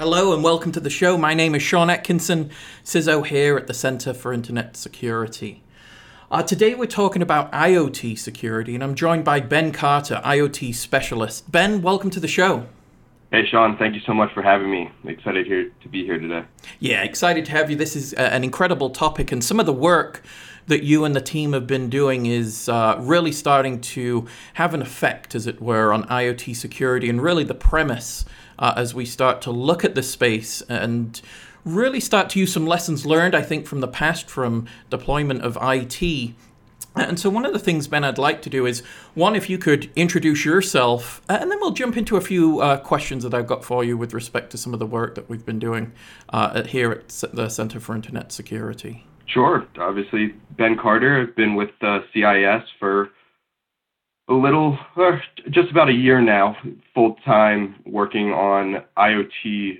Hello and welcome to the show. My name is Sean Atkinson, CISO here at the Center for Internet Security. Uh, today we're talking about IoT security, and I'm joined by Ben Carter, IoT specialist. Ben, welcome to the show. Hey, Sean, thank you so much for having me. Excited here to be here today. Yeah, excited to have you. This is uh, an incredible topic, and some of the work that you and the team have been doing is uh, really starting to have an effect, as it were, on IoT security and really the premise uh, as we start to look at the space and really start to use some lessons learned, I think, from the past from deployment of IT. And so, one of the things, Ben, I'd like to do is one, if you could introduce yourself, uh, and then we'll jump into a few uh, questions that I've got for you with respect to some of the work that we've been doing uh, here at the Center for Internet Security. Sure. Obviously, Ben Carter. I've been with uh, CIS for a little, uh, just about a year now, full time working on IoT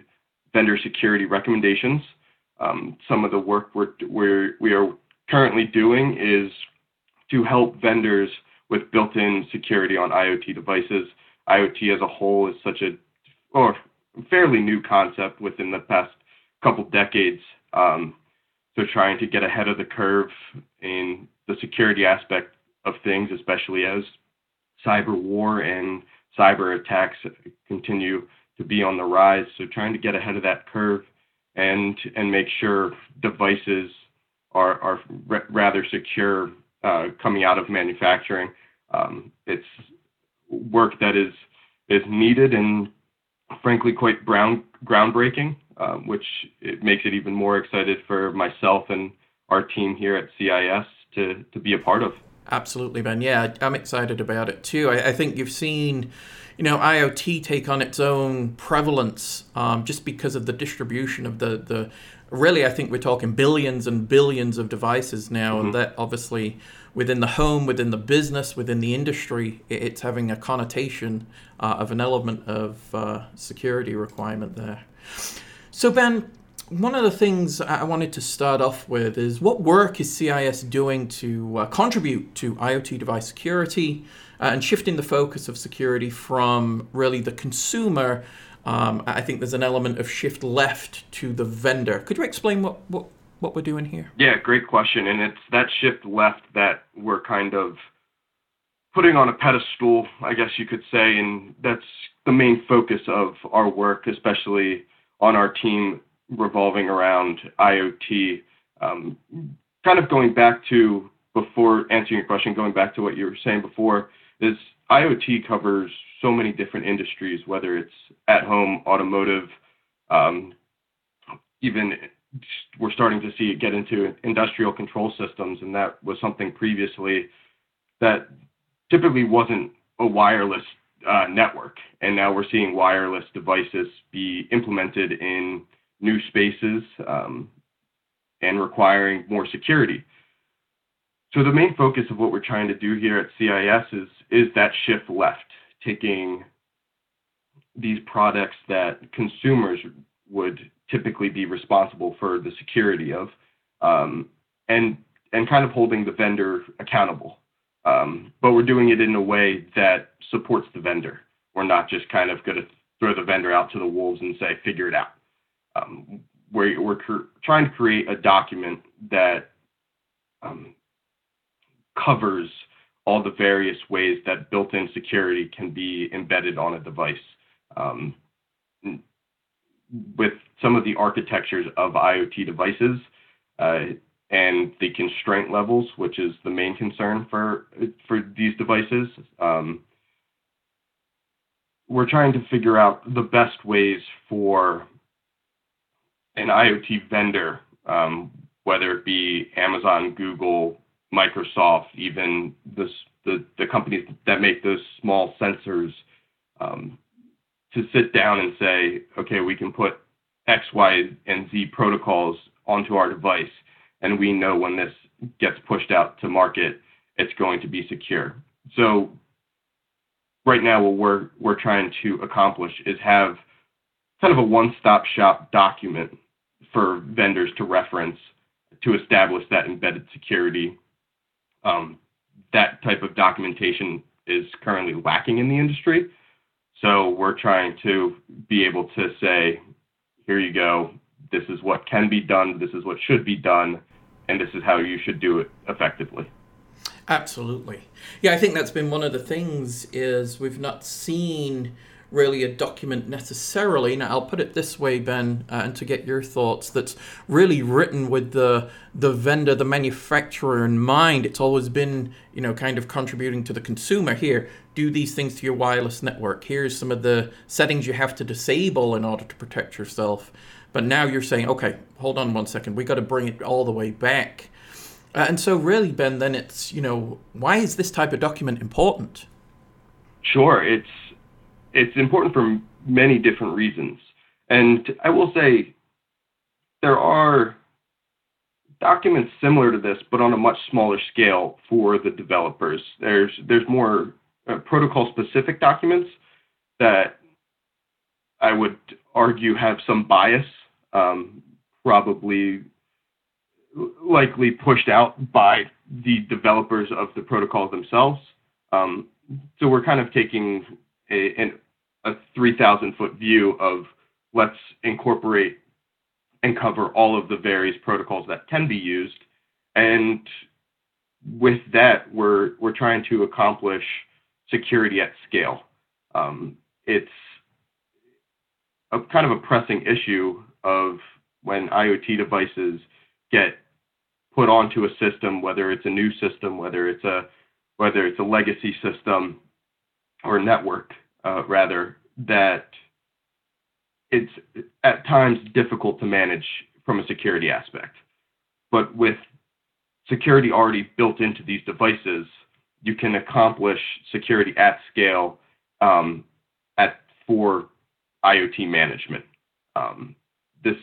vendor security recommendations. Um, some of the work we're, we're, we are currently doing is to help vendors with built-in security on IoT devices. IoT as a whole is such a or fairly new concept within the past couple decades. Um, so trying to get ahead of the curve in the security aspect of things, especially as cyber war and cyber attacks continue to be on the rise. So trying to get ahead of that curve and and make sure devices are are rather secure uh, coming out of manufacturing. Um, it's work that is is needed and frankly quite brown, groundbreaking, um, which it makes it even more excited for myself and our team here at CIS to to be a part of. Absolutely, Ben. Yeah, I'm excited about it too. I, I think you've seen, you know, IoT take on its own prevalence um, just because of the distribution of the the. Really, I think we're talking billions and billions of devices now, mm-hmm. and that obviously within the home, within the business, within the industry, it's having a connotation uh, of an element of uh, security requirement there. So, Ben, one of the things I wanted to start off with is what work is CIS doing to uh, contribute to IoT device security uh, and shifting the focus of security from really the consumer? Um, I think there's an element of shift left to the vendor. Could you explain what, what, what we're doing here? Yeah, great question. And it's that shift left that we're kind of putting on a pedestal, I guess you could say. And that's the main focus of our work, especially on our team revolving around IoT. Um, kind of going back to before answering your question, going back to what you were saying before, is IoT covers so many different industries, whether it's at home, automotive, um, even we're starting to see it get into industrial control systems, and that was something previously that typically wasn't a wireless uh, network, and now we're seeing wireless devices be implemented in new spaces um, and requiring more security. So the main focus of what we're trying to do here at CIS is is that shift left, taking these products that consumers would typically be responsible for the security of, um, and and kind of holding the vendor accountable. Um, but we're doing it in a way that supports the vendor. We're not just kind of going to throw the vendor out to the wolves and say, figure it out um, we're cr- trying to create a document that um, covers all the various ways that built-in security can be embedded on a device. Um, with some of the architectures of IoT devices uh, and the constraint levels, which is the main concern for for these devices, um, we're trying to figure out the best ways for an IoT vendor, um, whether it be Amazon, Google, Microsoft, even the, the, companies that make those small sensors, um, to sit down and say, okay, we can put X, Y, and Z protocols onto our device, and we know when this gets pushed out to market, it's going to be secure. So right now, what we're we're trying to accomplish is have kind of a one-stop shop document for vendors to reference to establish that embedded security. Um, that type of documentation is currently lacking in the industry. So we're trying to be able to say, here you go, this is what can be done, this is what should be done, and this is how you should do it effectively. Absolutely. Yeah, I think that's been one of the things is we've not seen really a document necessarily. Now, I'll put it this way, Ben, uh, and to get your thoughts, that's really written with the the vendor, the manufacturer in mind. It's always been, you know, kind of contributing to the consumer. Here, do these things to your wireless network. Here's some of the settings you have to disable in order to protect yourself. But now you're saying, okay, hold on one second. We got to bring it all the way back. Uh, and so, really, Ben, then it's, you know, why is this type of document important? Sure. It's it's important for many different reasons. And I will say there are documents similar to this, but on a much smaller scale for the developers. There's there's more uh, protocol specific documents that I would argue have some bias, um, probably likely pushed out by the developers of the protocols themselves. Um, so we're kind of taking a, a 3,000 foot view of let's incorporate and cover all of the various protocols that can be used. And with that, we're, we're trying to accomplish security at scale. Um, it's a kind of a pressing issue of when IoT devices get put onto a system, whether it's a new system, whether it's a whether it's a legacy system or network, uh, rather, that it's at times difficult to manage from a security aspect. But with security already built into these devices, you can accomplish security at scale um, at for IoT management. Um, this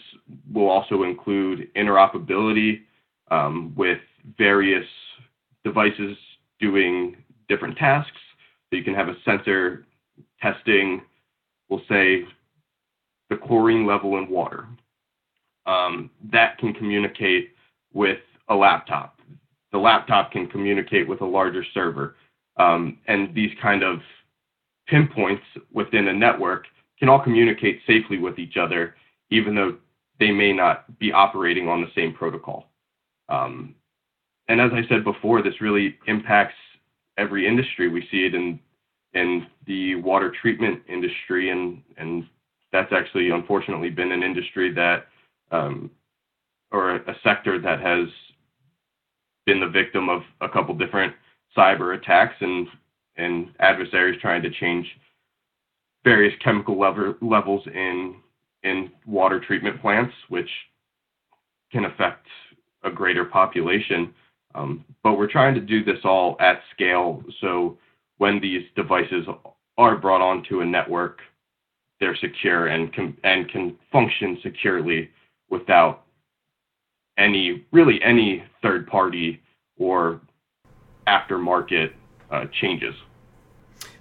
will also include interoperability um, with various devices doing different tasks. So you can have a sensor testing, we'll say, the chlorine level in water. Um, that can communicate with a laptop. The laptop can communicate with a larger server. Um, and these kind of pinpoints within a network can all communicate safely with each other, even though they may not be operating on the same protocol. Um, and as I said before, this really impacts every industry. We see it in in the water treatment industry, and and that's actually unfortunately been an industry that um, or a, sector that has been the victim of a couple different cyber attacks and and adversaries trying to change various chemical level, levels in in water treatment plants, which can affect a greater population. Um, but we're trying to do this all at scale. So when these devices are brought onto a network, they're secure and can and can function securely without any really any third party or aftermarket uh, changes.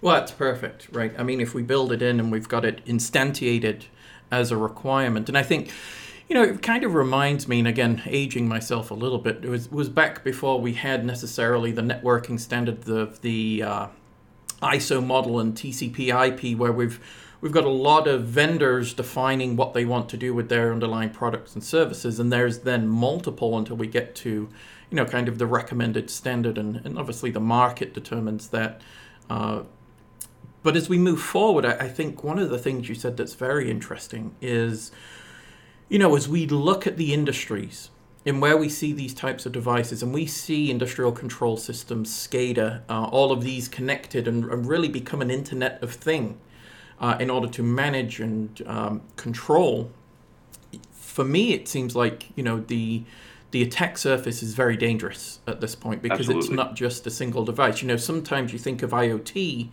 Well, that's perfect, right? I mean, if we build it in and we've got it instantiated as a requirement, and I think you know, it kind of reminds me, and again, aging myself a little bit, it was, was back before we had necessarily the networking standard, the, the uh, ISO model and TCP IP, where we've we've got a lot of vendors defining what they want to do with their underlying products and services, and there's then multiple until we get to, you know, kind of the recommended standard, and, and obviously the market determines that. Uh, but as we move forward, I, I think one of the things you said that's very interesting is you know, as we look at the industries and where we see these types of devices, and we see industrial control systems, SCADA, uh, all of these connected and, and, really become an Internet of Thing uh, in order to manage and um, control. For me, it seems like you know the the attack surface is very dangerous at this point because Absolutely. it's not just a single device. You know, sometimes you think of IoT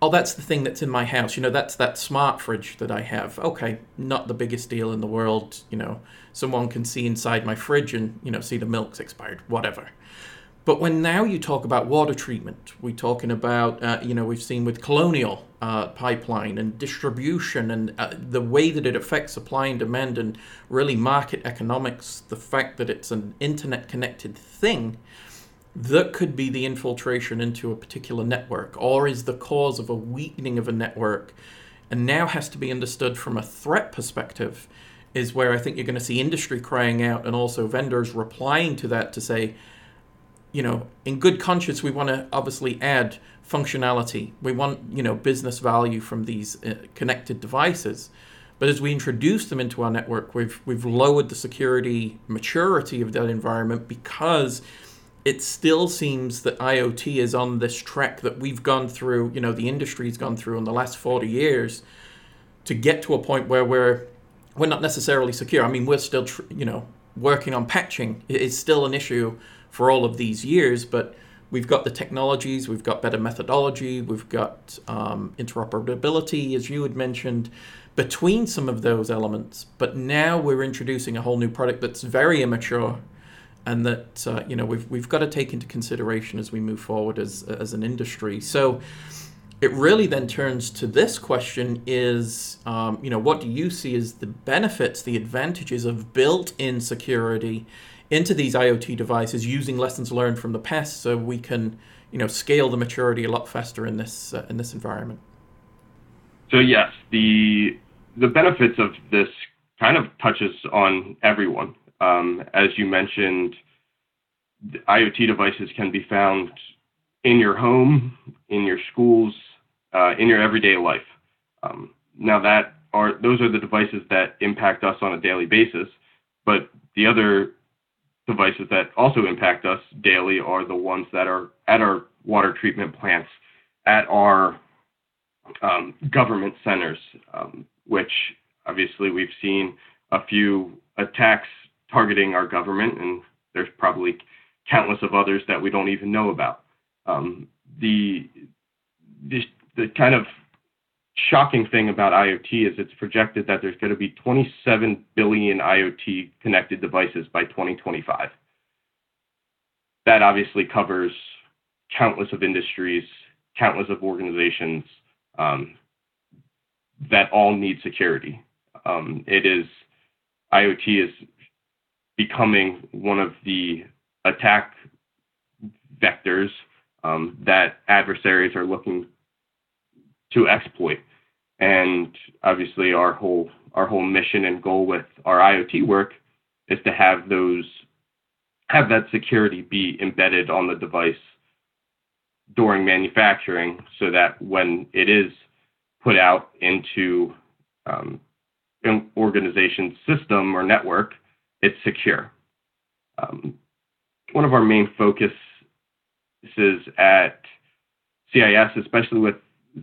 oh, that's the thing that's in my house. You know, that's that smart fridge that I have. Okay, not the biggest deal in the world. You know, someone can see inside my fridge and, you know, see the milk's expired, whatever. But when now you talk about water treatment, we're talking about, uh, you know, we've seen with colonial uh, pipeline and distribution and uh, the way that it affects supply and demand and really market economics, the fact that it's an internet connected thing that could be the infiltration into a particular network or is the cause of a weakening of a network and now has to be understood from a threat perspective is where I think you're going to see industry crying out and also vendors replying to that to say, you know, in good conscience, we want to obviously add functionality. We want, you know, business value from these uh, connected devices. But as we introduce them into our network, we've we've lowered the security maturity of that environment because it still seems that IoT is on this track that we've gone through, you know, the industry's gone through in the last 40 years to get to a point where we're we're not necessarily secure. I mean, we're still, tr- you know, working on patching. It's still an issue for all of these years, but we've got the technologies, we've got better methodology, we've got um, interoperability, as you had mentioned, between some of those elements. But now we're introducing a whole new product that's very immature and that uh, you know we've we've got to take into consideration as we move forward as as an industry. So it really then turns to this question: is um, you know what do you see as the benefits, the advantages of built-in security into these IoT devices using lessons learned from the past, so we can you know scale the maturity a lot faster in this uh, in this environment. So yes, the the benefits of this kind of touches on everyone. Um, as you mentioned, IoT devices can be found in your home, in your schools, uh, in your everyday life. Um, now that are those are the devices that impact us on a daily basis, but the other devices that also impact us daily are the ones that are at our water treatment plants, at our um, government centers, which obviously we've seen a few attacks targeting our government, and there's probably countless of others that we don't even know about. Um, the, the the kind of shocking thing about IoT is it's projected that there's going to be 27 billion IoT connected devices by 2025. That obviously covers countless of industries, countless of organizations um, that all need security. Um, it is IoT is becoming one of the attack vectors um, that adversaries are looking to exploit. And obviously, our whole our whole mission and goal with our IoT work is to have those have that security be embedded on the device during manufacturing, so that when it is put out into um, an organization's system or network, it's secure. Um, one of our main focuses at CIS, especially with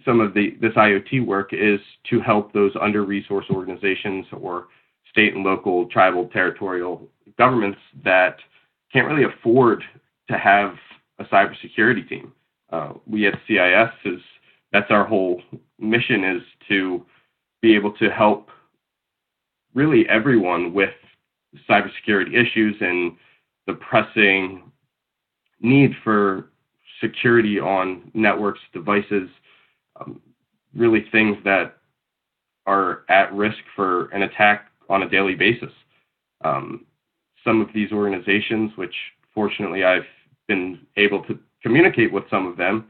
some of the this IoT work, is to help those under-resourced organizations or state and local, tribal, territorial governments that can't really afford to have a cybersecurity team. Uh, we at CIS is that's our whole mission is to be able to help really everyone with cybersecurity issues and the pressing need for security on networks, devices, um, really things that are at risk for an attack on a daily basis. Um, some of these organizations, which fortunately I've been able to communicate with some of them,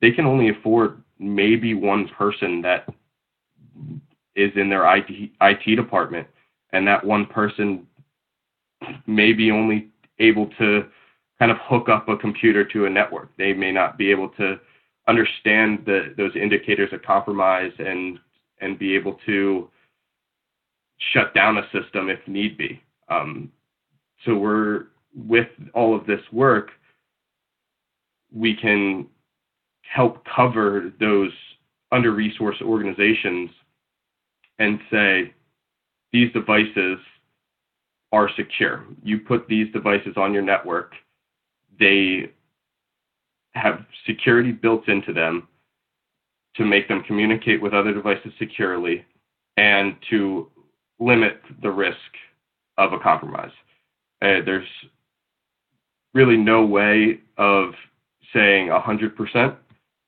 they can only afford maybe one person that is in their IT, IT department, and that one person may be only able to kind of hook up a computer to a network. They may not be able to understand the, those indicators of compromise and and be able to shut down a system if need be. Um, so we're with all of this work, we can help cover those under-resourced organizations and say these devices are secure. You put these devices on your network, they have security built into them. to make them communicate with other devices securely, and to limit the risk of a compromise. Uh, there's really no way of saying 100%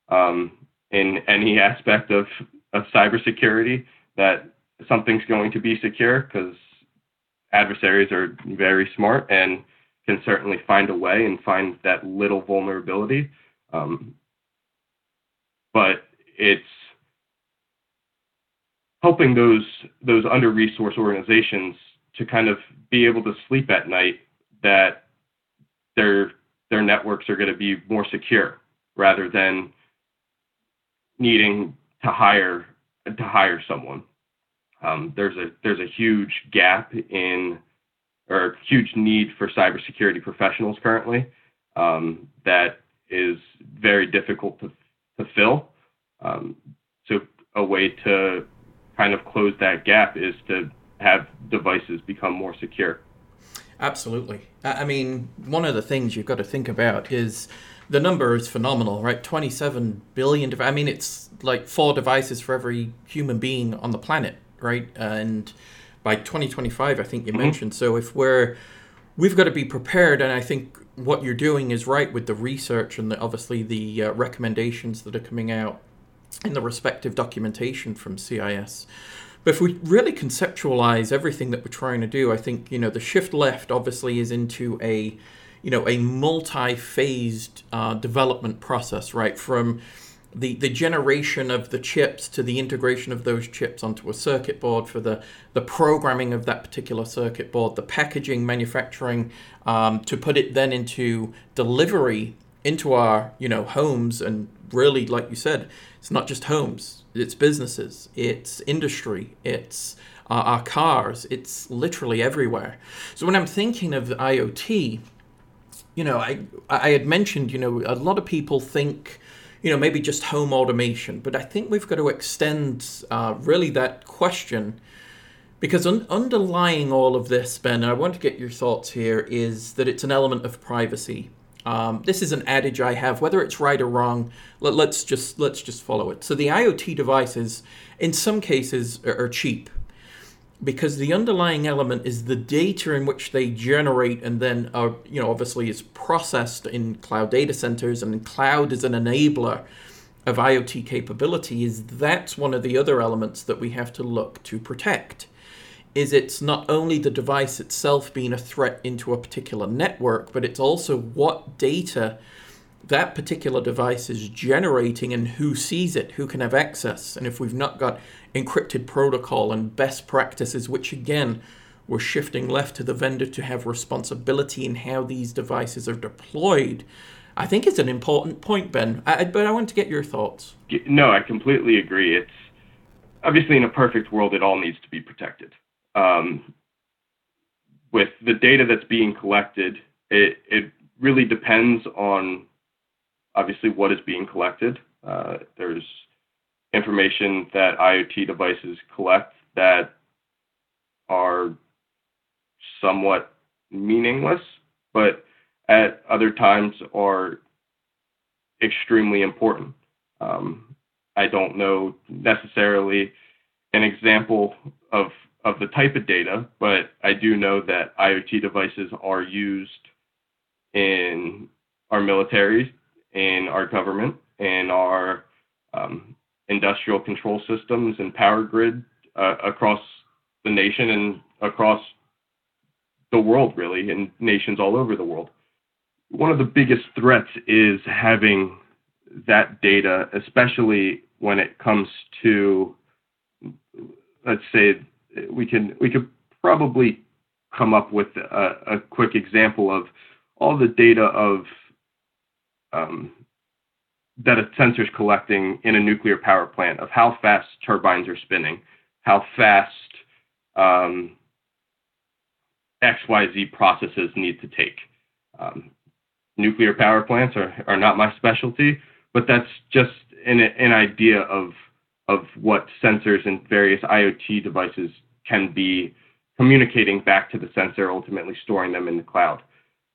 um, in any aspect of, of cybersecurity that something's going to be secure because adversaries are very smart and can certainly find a way and find that little vulnerability. Um, but it's helping those those under resourced organizations to kind of be able to sleep at night that their their networks are going to be more secure rather than needing to hire to hire someone. Um, there's a there's a huge gap in or huge need for cybersecurity professionals currently um, that is very difficult to, to fill. Um, so a way to kind of close that gap is to have devices become more secure. Absolutely. I mean, one of the things you've got to think about is the number is phenomenal, right? 27 billion. Dev- I mean, it's like four devices for every human being on the planet, right? And by 2025, I think you mm-hmm. mentioned. So if we're, we've got to be prepared. And I think what you're doing is right with the research and the, obviously the uh, recommendations that are coming out in the respective documentation from CIS. But if we really conceptualize everything that we're trying to do, I think you know the shift left obviously is into a you know a multi-phased uh, development process, right? From the, the generation of the chips to the integration of those chips onto a circuit board for the, the programming of that particular circuit board, the packaging, manufacturing, um, to put it then into delivery into our you know homes and really like you said it's not just homes it's businesses it's industry it's uh, our cars it's literally everywhere. So when i'm thinking of iot you know i i had mentioned you know a lot of people think you know maybe just home automation but i think we've got to extend uh, really that question because un- underlying all of this ben i want to get your thoughts here is that it's an element of privacy um, this is an adage I have. Whether it's right or wrong, let, us just let's just follow it. So the IoT devices, in some cases, are, are cheap because the underlying element is the data in which they generate and then are you know obviously is processed in cloud data centers and cloud is an enabler of IoT capability is that's one of the other elements that we have to look to protect. Is it's not only the device itself being a threat into a particular network, but it's also what data that particular device is generating and who sees it, who can have access. And if we've not got encrypted protocol and best practices, which again, we're shifting left to the vendor to have responsibility in how these devices are deployed. I think it's an important point, Ben. I, but I want to get your thoughts. No, I completely agree. It's obviously in a perfect world, it all needs to be protected um, with the data that's being collected, it, it really depends on obviously what is being collected. Uh, there's information that IoT devices collect that are somewhat meaningless, but at other times are extremely important. Um, I don't know necessarily an example of of the type of data, but I do know that IoT devices are used in our military, in our government, in our um, industrial control systems and power grid uh, across the nation and across the world, really, and nations all over the world. One of the biggest threats is having that data, especially when it comes to, let's say, we can we could probably come up with a, a quick example of all the data of um, that a sensor is collecting in a nuclear power plant of how fast turbines are spinning, how fast um, XYZ processes need to take. Um, nuclear power plants are, are not my specialty, but that's just an, an idea of of what sensors and various IoT devices can be communicating back to the sensor, ultimately storing them in the cloud.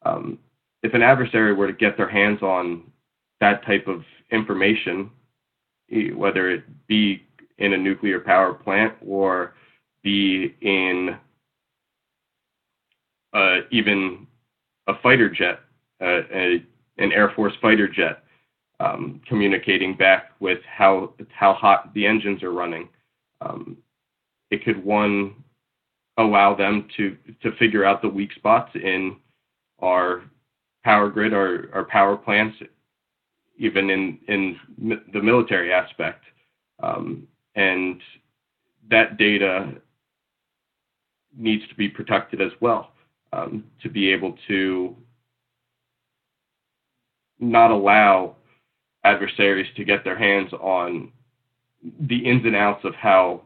Um, if an adversary were to get their hands on that type of information, whether it be in a nuclear power plant or be in uh, even a fighter jet, uh, a, an Air Force fighter jet, um, communicating back with how how hot the engines are running. Um, it could one allow them to to figure out the weak spots in our power grid, or, our power plants, even in in the military aspect, um, and that data needs to be protected as well um, to be able to not allow adversaries to get their hands on the ins and outs of how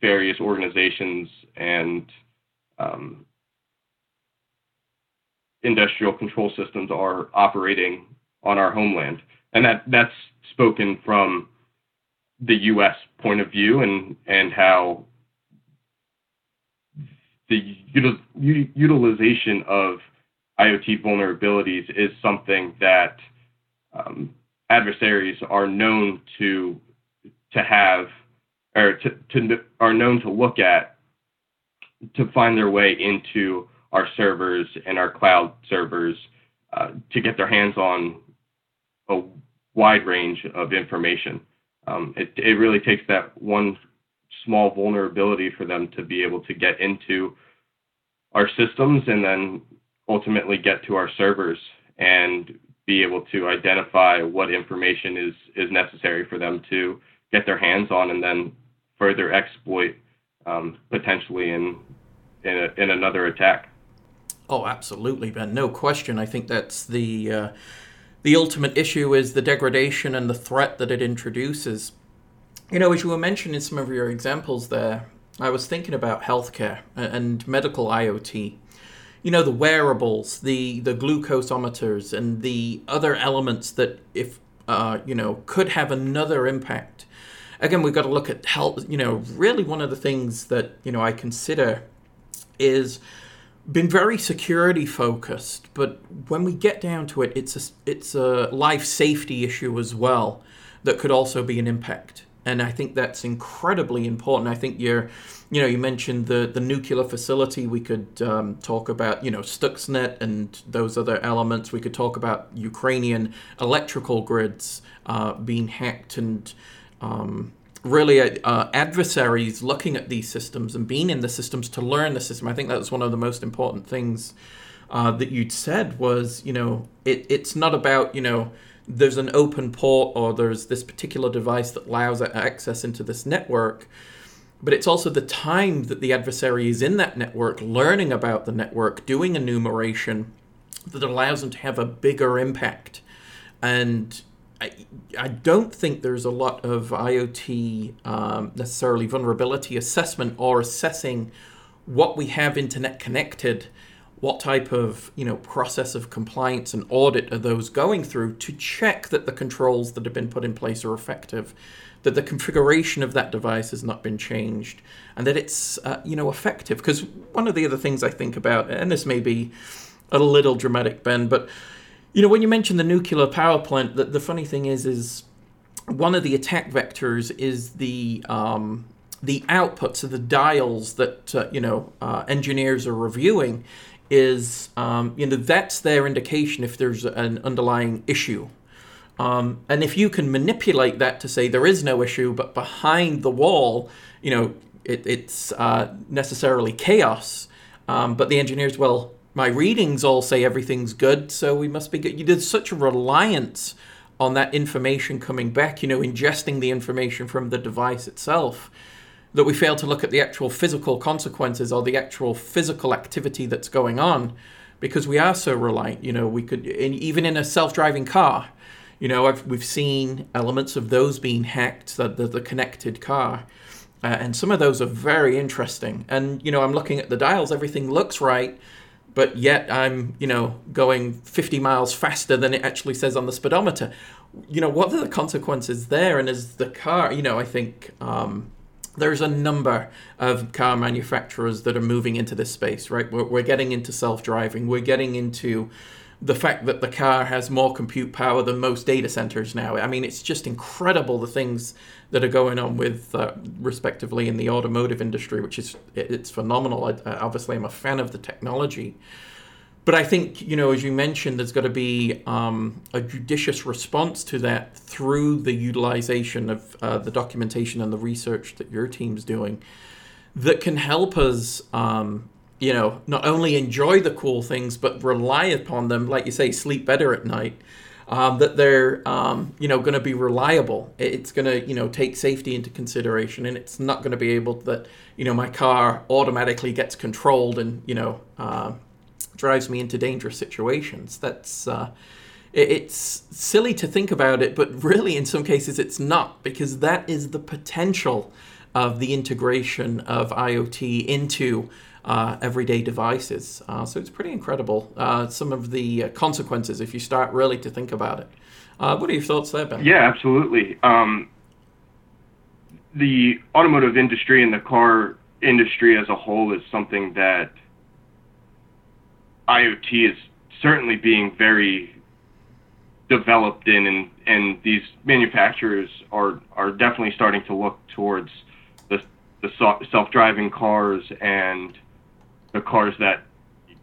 various organizations and um, industrial control systems are operating on our homeland, and that that's spoken from the U.S. point of view and and how the util, utilization of IoT vulnerabilities is something that um, adversaries are known to to have or to, to are known to look at to find their way into our servers and our cloud servers uh, to get their hands on a wide range of information. Um, it, it really takes that one small vulnerability for them to be able to get into our systems and then ultimately get to our servers and be able to identify what information is is necessary for them to get their hands on and then further exploit um, potentially in in, a, in another attack. Oh, absolutely, Ben. No question. I think that's the uh, the ultimate issue is the degradation and the threat that it introduces. You know, as you were mentioning some of your examples there, I was thinking about healthcare and medical IoT. You know, the wearables, the the glucosometers, and the other elements that, if uh, you know, could have another impact. Again, we've got to look at health. You know, really one of the things that you know I consider is been very security focused, but when we get down to it, it's a it's a life safety issue as well that could also be an impact. And I think that's incredibly important. I think you're, you know, you mentioned the the nuclear facility. We could um, talk about, you know, Stuxnet and those other elements. We could talk about Ukrainian electrical grids uh, being hacked and um, really uh, adversaries looking at these systems and being in the systems to learn the system. I think that's one of the most important things uh, that you'd said was, you know, it, it's not about, you know, there's an open port or there's this particular device that allows access into this network, but it's also the time that the adversary is in that network, learning about the network, doing enumeration that allows them to have a bigger impact. And I, don't think there's a lot of IoT um, necessarily vulnerability assessment or assessing what we have internet connected, what type of you know process of compliance and audit are those going through to check that the controls that have been put in place are effective, that the configuration of that device has not been changed, and that it's uh, you know effective. Because one of the other things I think about, and this may be a little dramatic, Ben, but you know, when you mention the nuclear power plant, the, the funny thing is, is one of the attack vectors is the um, the outputs of the dials that uh, you know uh, engineers are reviewing. Is um, you know that's their indication if there's an underlying issue. Um, and if you can manipulate that to say there is no issue, but behind the wall, you know, it, it's uh, necessarily chaos. Um, but the engineers, well, my readings all say everything's good, so we must be good. You did such a reliance on that information coming back, you know, ingesting the information from the device itself, that we fail to look at the actual physical consequences or the actual physical activity that's going on because we are so reliant. You know, we could, even in a self driving car, you know, I've, we've seen elements of those being hacked, the, the, the connected car. Uh, and some of those are very interesting. And, you know, I'm looking at the dials, everything looks right but yet I'm, you know, going 50 miles faster than it actually says on the speedometer. You know, what are the consequences there? And as the car, you know, I think um, there's a number of car manufacturers that are moving into this space, right? We're, we're getting into self driving, we're getting into the fact that the car has more compute power than most data centers now. I mean, it's just incredible the things that are going on with, uh, respectively, in the automotive industry, which is it's phenomenal. I, obviously, I'm a fan of the technology, but I think you know, as you mentioned, there's got to be um, a judicious response to that through the utilization of uh, the documentation and the research that your team's doing that can help us um, you know, not only enjoy the cool things, but rely upon them, like you say, sleep better at night. Um, that they're, um, you know, going to be reliable. It's going to, you know, take safety into consideration, and it's not going to be able to, that, you know, my car automatically gets controlled and, you know, uh, drives me into dangerous situations. That's, uh, it's silly to think about it, but really, in some cases, it's not because that is the potential of the integration of IoT into uh, everyday devices. Uh, so it's pretty incredible uh, some of the uh, consequences if you start really to think about it. Uh, what are your thoughts there, Ben? Yeah, absolutely. Um, the automotive industry and the car industry as a whole is something that IoT is certainly being very developed in, and, and these manufacturers are are definitely starting to look towards the the self-driving cars and the cars that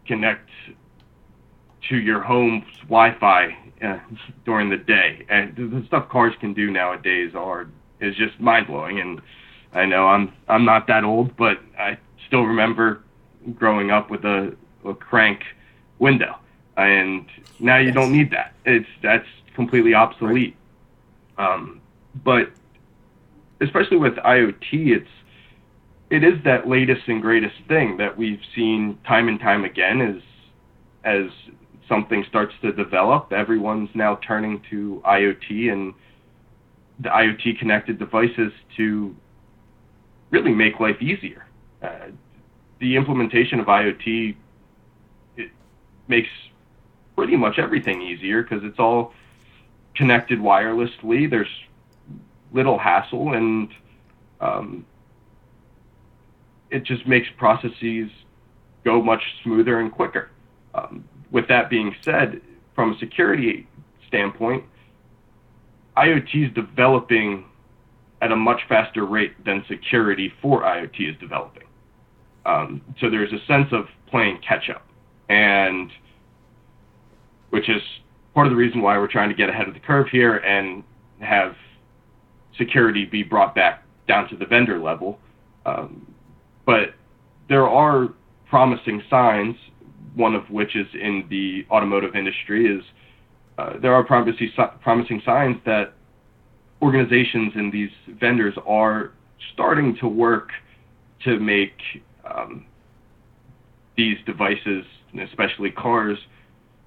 connect to your home's Wi-Fi uh, during the day, and the stuff cars can do nowadays are is just mind blowing. And I know I'm I'm not that old, but I still remember growing up with a, a crank window, and now you yes. don't need that. It's that's completely obsolete. Right. Um, but especially with IoT, it's it is that latest and greatest thing that we've seen time and time again as as something starts to develop everyone's now turning to IoT and the IoT connected devices to really make life easier. Uh, the implementation of IoT it makes pretty much everything easier because it's all connected wirelessly. There's little hassle and um, it just makes processes go much smoother and quicker. Um, with that being said, from a security standpoint, IoT is developing at a much faster rate than security for IoT is developing. Um, so there's a sense of playing catch up, and which is part of the reason why we're trying to get ahead of the curve here and have security be brought back down to the vendor level. Um, but there are promising signs, one of which is in the automotive industry, is uh, there are promising, promising signs that organizations and these vendors are starting to work to make um, these devices, especially cars,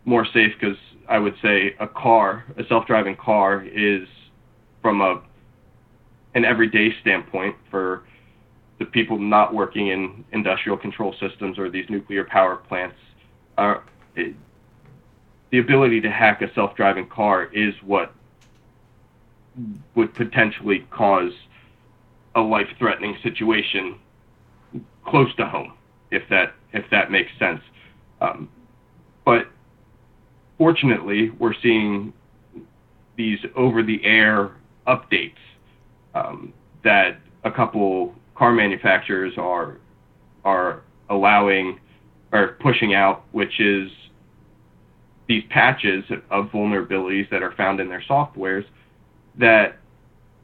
more safe because I would say a car, a self-driving car, is from a an everyday standpoint for the people not working in industrial control systems or these nuclear power plants are it, the ability to hack a self-driving car is what would potentially cause a life-threatening situation close to home, if that if that makes sense. Um, but fortunately, we're seeing these over-the-air updates um, that a couple car manufacturers are are allowing or pushing out, which is these patches of vulnerabilities that are found in their softwares that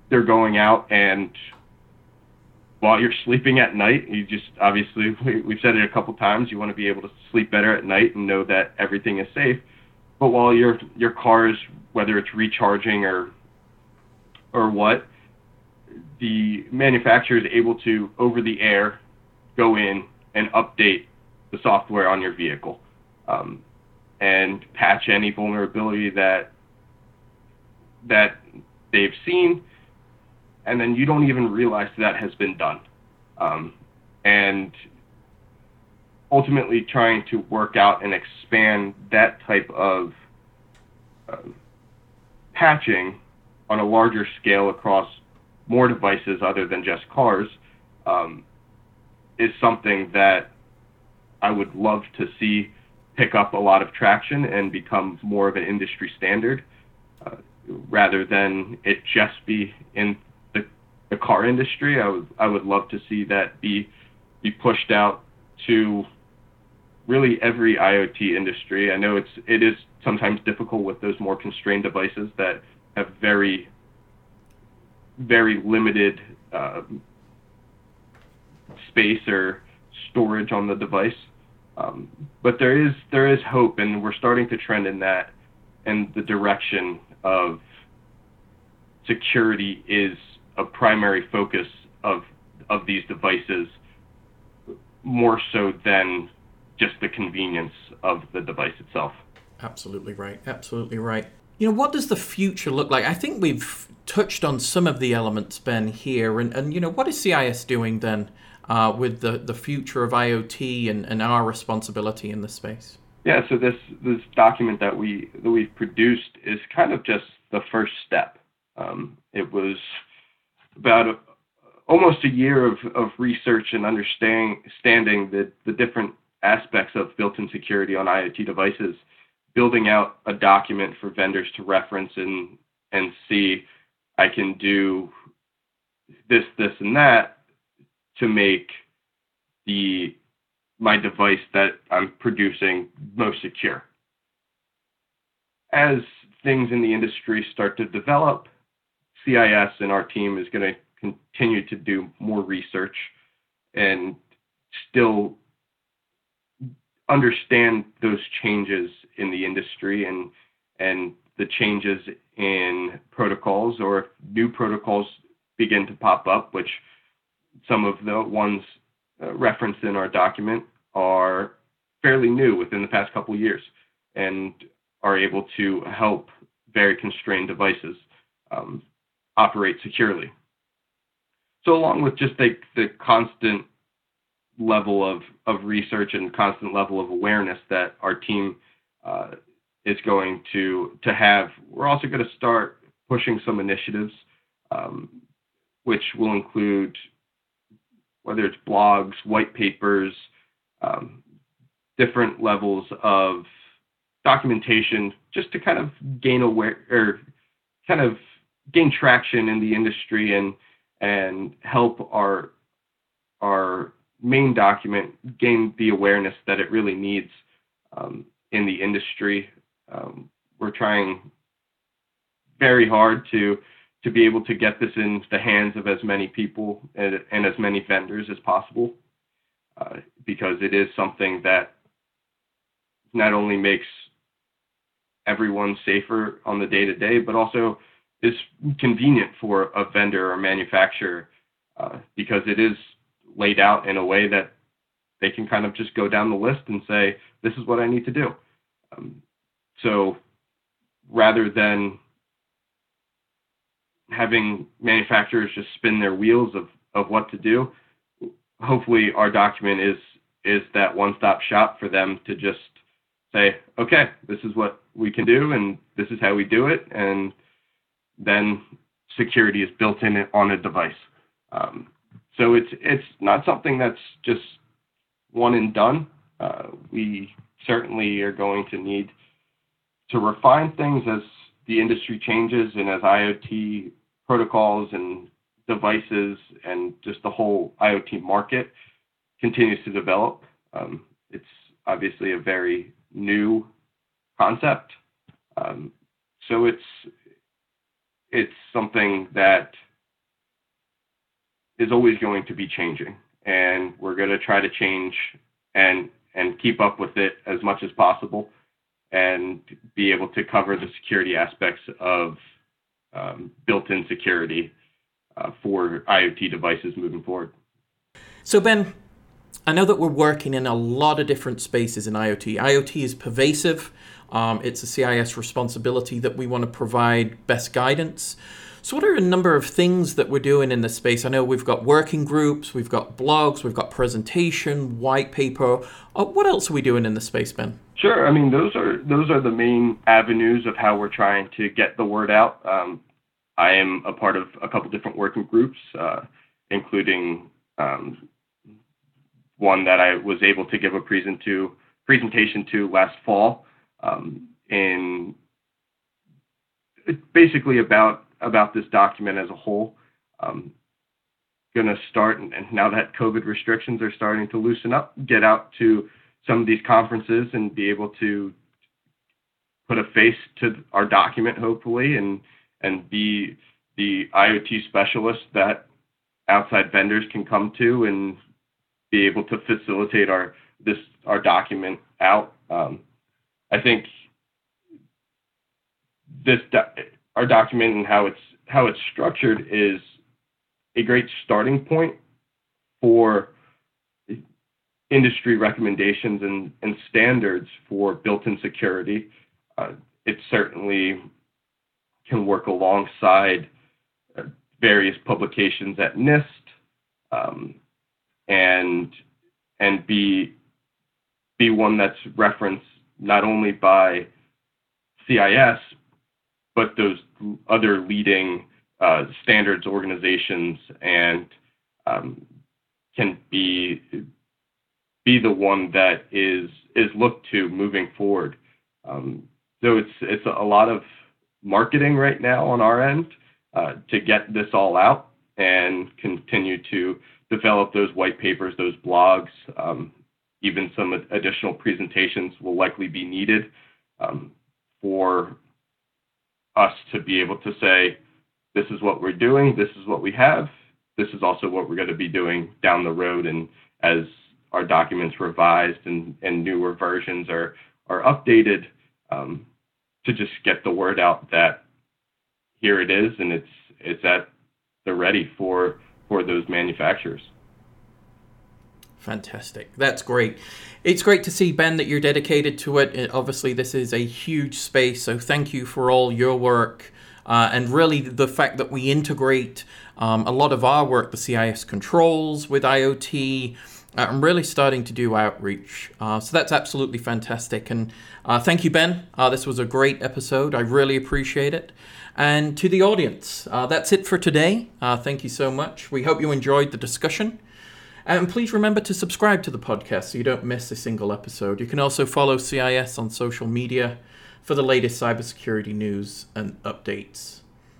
they're going out and while you're sleeping at night, you just obviously we've said it a couple times, you want to be able to sleep better at night and know that everything is safe. But while your your car is whether it's recharging or or what, the manufacturer is able to, over the air, go in and update the software on your vehicle um, and patch any vulnerability that that they've seen, and then you don't even realize that has been done. Um, and ultimately trying to work out and expand that type of uh, patching on a larger scale across more devices other than just cars um, is something that I would love to see pick up a lot of traction and become more of an industry standard uh, rather than it just be in the, the car industry. I would I would love to see that be be pushed out to really every IoT industry. I know it's it is sometimes difficult with those more constrained devices that have very very limited uh, space or storage on the device. Um, but there is there is hope, and we're starting to trend in that in the direction of security is a primary focus of of these devices more so than just the convenience of the device itself. Absolutely right. Absolutely right. You know, what does the future look like? I think we've touched on some of the elements, Ben, here. And, and you know, what is CIS doing then uh, with the, the future of IoT and, and our responsibility in this space? Yeah, so this this document that we that we've produced is kind of just the first step. Um, it was about a, almost a year of, of research and understanding the, the different aspects of built-in security on IoT devices, building out a document for vendors to reference and and see I can do this, this, and that to make the my device that I'm producing most secure. As things in the industry start to develop, CIS and our team is going to continue to do more research and still understand those changes in the industry and and the changes in protocols or new protocols begin to pop up, which some of the ones uh, referenced in our document are fairly new within the past couple of years and are able to help very constrained devices um, operate securely. So along with just the, the constant level of, of research and constant level of awareness that our team uh, is going to to have. We're also going to start pushing some initiatives, um, which will include whether it's blogs, white papers, um, different levels of documentation, just to kind of gain aware or kind of gain traction in the industry and and help our our main document gain the awareness that it really needs um, in the industry. Um, we're trying very hard to to be able to get this in the hands of as many people and, and as many vendors as possible, uh, because it is something that not only makes everyone safer on the day to day, but also is convenient for a vendor or manufacturer uh, because it is laid out in a way that they can kind of just go down the list and say, this is what I need to do. Um, so rather than having manufacturers just spin their wheels of, of what to do, hopefully our document is is that one-stop shop for them to just say, okay, this is what we can do and this is how we do it, and then security is built in on a device. Um, so it's it's not something that's just one and done. Uh, we certainly are going to need to refine things as the industry changes and as IoT protocols and devices and just the whole IoT market continues to develop. Um, it's obviously a very new concept, um, so it's it's something that is always going to be changing, and we're going to try to change and and keep up with it as much as possible, and be able to cover the security aspects of um, built-in security uh, for IoT devices moving forward. So Ben, I know that we're working in a lot of different spaces in IoT. IoT is pervasive. Um, it's a CIS responsibility that we want to provide best guidance. So, what are a number of things that we're doing in this space? I know we've got working groups, we've got blogs, we've got presentation, white paper. Uh, what else are we doing in the space, Ben? Sure. I mean, those are those are the main avenues of how we're trying to get the word out. Um, I am a part of a couple different working groups, uh, including um, one that I was able to give a present to presentation to last fall um, in basically about about this document as a whole. Um, going to start, and now that COVID restrictions are starting to loosen up, get out to some of these conferences and be able to put a face to our document, hopefully, and and be the IoT specialist that outside vendors can come to and be able to facilitate our this our document out. Um, I think this our document and how it's how it's structured is a great starting point for industry recommendations and, and standards for built-in security. Uh, it certainly can work alongside uh, various publications at NIST um, and and be be one that's referenced not only by CIS but those other leading uh, standards organizations and um, can be be the one that is is looked to moving forward. Um, so it's it's a lot of marketing right now on our end uh, to get this all out and continue to develop those white papers, those blogs. Um, even some additional presentations will likely be needed um, for us to be able to say, this is what we're doing, this is what we have, this is also what we're going to be doing down the road. And as our documents revised and, and newer versions are, are updated, um, to just get the word out that here it is and it's it's at the ready for for those manufacturers. Fantastic. That's great. It's great to see, Ben, that you're dedicated to it. Obviously, this is a huge space, so thank you for all your work. Uh, and really, the fact that we integrate um, a lot of our work, the CIS controls with IoT, uh, I'm really starting to do outreach. Uh, so that's absolutely fantastic. And uh, thank you, Ben. Uh, this was a great episode. I really appreciate it. And to the audience, uh, that's it for today. Uh, thank you so much. We hope you enjoyed the discussion. Uh, and please remember to subscribe to the podcast so you don't miss a single episode. You can also follow CIS on social media for the latest cybersecurity news and updates.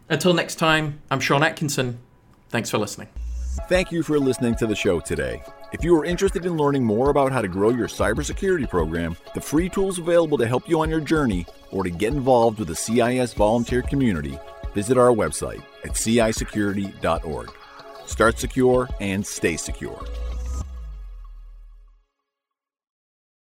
Until next time, I'm Sean Atkinson. Thanks for listening. Thank you for listening to the show today. If you are interested in learning more about how to grow your cybersecurity program, the free tools available to help you on your journey, or to get involved with the CIS volunteer community, visit our website at cisecurity.org. Start secure and stay secure.